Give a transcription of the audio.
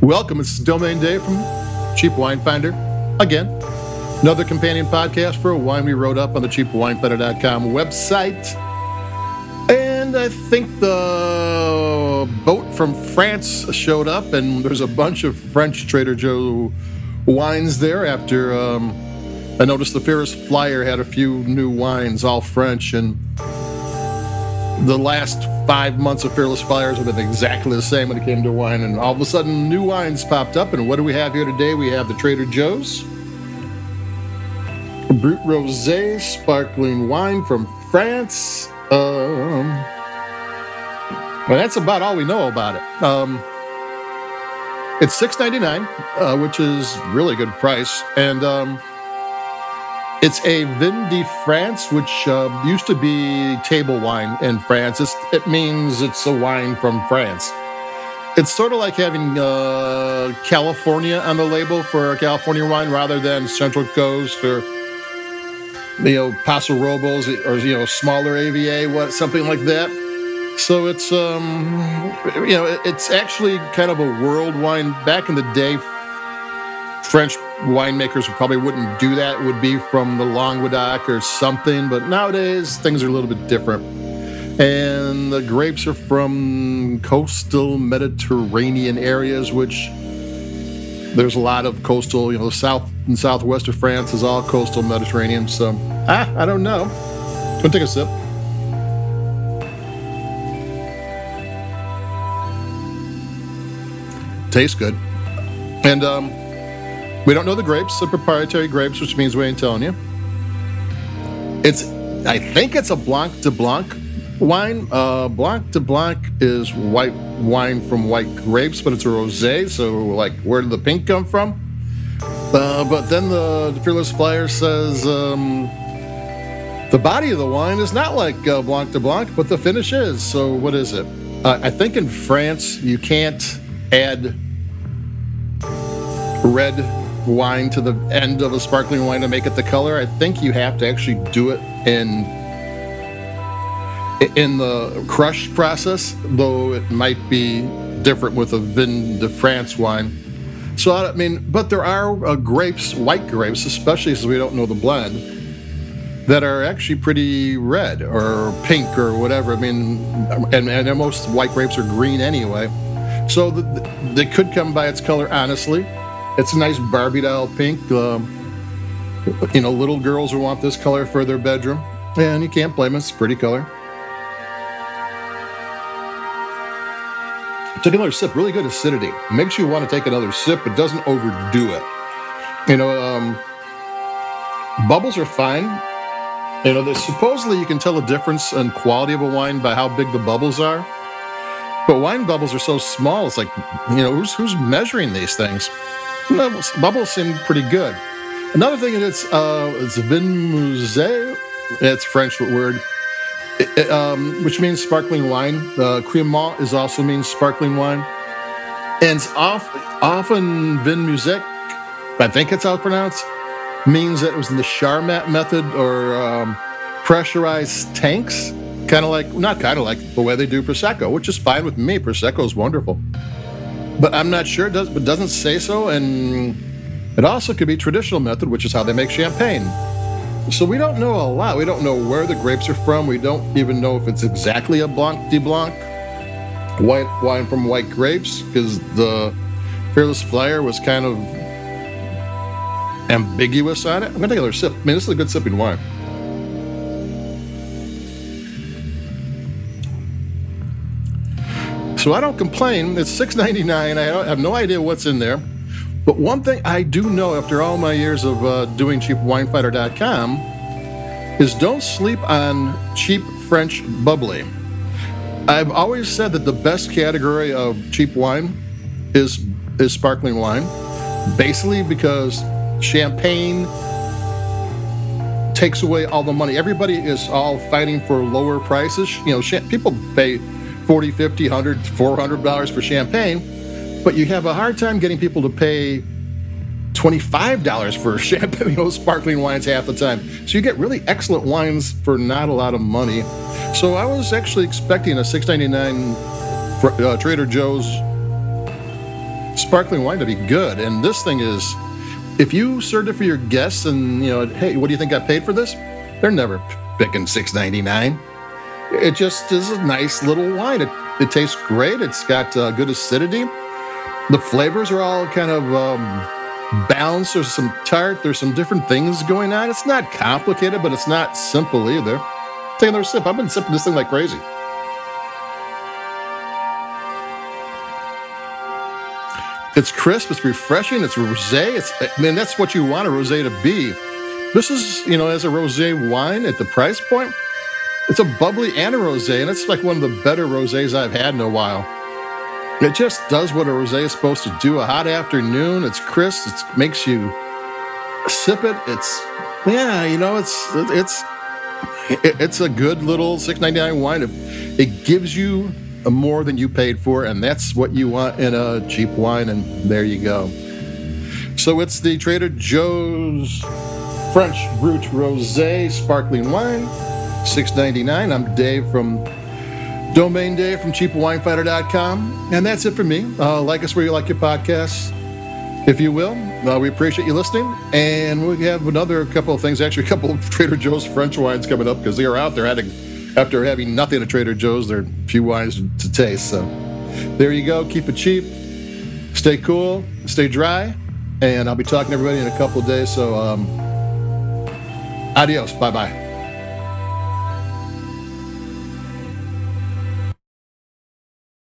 Welcome. It's Domain Dave from Cheap Wine Finder. Again, another companion podcast for a wine we wrote up on the cheapwinefinder.com website. And I think the boat from France showed up, and there's a bunch of French Trader Joe wines there after um, I noticed the Fearless Flyer had a few new wines, all French, and the last five months of Fearless Flyers have been exactly the same when it came to wine. And all of a sudden, new wines popped up. And what do we have here today? We have the Trader Joe's Brut Rosé sparkling wine from France. Um, well, that's about all we know about it. Um, it's six ninety nine, uh, which is really good price, and um, it's a Vin de France, which uh, used to be table wine in France. It's, it means it's a wine from France. It's sort of like having uh, California on the label for a California wine rather than Central Coast or you know Paso Robles or you know smaller AVA, what something like that. So it's um, you know it's actually kind of a world wine. Back in the day, French winemakers probably wouldn't do that. It would be from the Languedoc or something. But nowadays, things are a little bit different. And the grapes are from coastal Mediterranean areas, which there's a lot of coastal, you know, the south and southwest of France is all coastal Mediterranean. So, ah, I don't know. Go take a sip. Tastes good. And um, we don't know the grapes, the proprietary grapes, which means we ain't telling you. It's, I think it's a Blanc de Blanc wine. Uh, Blanc de Blanc is white wine from white grapes, but it's a rosé. So, like, where did the pink come from? Uh, but then the, Fearless Flyer says um, the body of the wine is not like uh, Blanc de Blanc, but the finish is. So, what is it? Uh, I think in France you can't add red wine to the end of a sparkling wine to make it the color. I think you have to actually do it in in the crush process, though it might be different with a Vin de France wine. So I mean, but there are uh, grapes, white grapes, especially since we don't know the blend, that are actually pretty red or pink or whatever. I mean, and, and most white grapes are green anyway. So the, they could come by its color, honestly. It's a nice Barbie doll pink. Um, you know, little girls will want this color for their bedroom, and you can't blame it. It's a pretty color. Take another sip. Really good acidity. Makes you want to take another sip, but doesn't overdo it. You know, um, bubbles are fine. You know, supposedly you can tell the difference in quality of a wine by how big the bubbles are. But wine bubbles are so small. It's like, you know, who's who's measuring these things? Bubbles, bubbles seem pretty good. Another thing is uh, it's vin mousseux. It's French word, it, um, which means sparkling wine. Uh, Crémant is also means sparkling wine, and it's off, often vin mousseux. I think it's how it's pronounced. Means that it was in the Charmat method or um, pressurized tanks, kind of like not kind of like the way they do prosecco, which is fine with me. Prosecco is wonderful but I'm not sure. It does, but doesn't say so. And it also could be traditional method, which is how they make champagne. So we don't know a lot. We don't know where the grapes are from. We don't even know if it's exactly a Blanc de Blanc, white wine from white grapes, because the Fearless Flyer was kind of ambiguous on it. I'm gonna take another sip. I mean, this is a good sipping wine. So I don't complain. It's $6.99. I have no idea what's in there. But one thing I do know after all my years of uh, doing cheapwinefinder.com is don't sleep on cheap French bubbly. I've always said that the best category of cheap wine is is sparkling wine, basically because champagne takes away all the money. Everybody is all fighting for lower prices. You know, people pay 40 50 100 400 dollars for champagne but you have a hard time getting people to pay $25 for champagne you know sparkling wines half the time so you get really excellent wines for not a lot of money so i was actually expecting a 6.99 for, uh, trader joe's sparkling wine to be good. And this thing is, if you served it for your guests and, you know, hey, what do you think I paid for this? They're never picking six ninety nine. It just is a nice little wine. It, it tastes great. It's got uh, good acidity. The flavors are all kind of um, balanced. There's some tart. There's some different things going on. It's not complicated, but it's not simple either. Take another sip. I've been sipping this thing like crazy. It's crisp. It's refreshing. It's rosé. It's I mean that's what you want a rosé to be. This is you know as a rosé wine at the price point. It's a bubbly and a rosé, and it's like one of the better rosés I've had in a while. It just does what a rosé is supposed to do. A hot afternoon, it's crisp. It makes you sip it. It's yeah, you know, it's it's it's a good little six ninety nine wine. It gives you more than you paid for, and that's what you want in a cheap wine. And there you go. So it's the Trader Joe's French Brut Rosé Sparkling Wine. 6.99. I'm Dave from Domain Dave from cheapwinefinder.com. And that's it for me. Uh, like us where you like your podcasts, if you will. Uh, we appreciate you listening. And we have another couple of things, actually, a couple of Trader Joe's French wines coming up because they are out there after having nothing at Trader Joe's, there are a few wines to taste. So there you go. Keep it cheap. Stay cool. Stay dry. And I'll be talking to everybody in a couple of days. So um, adios. Bye bye.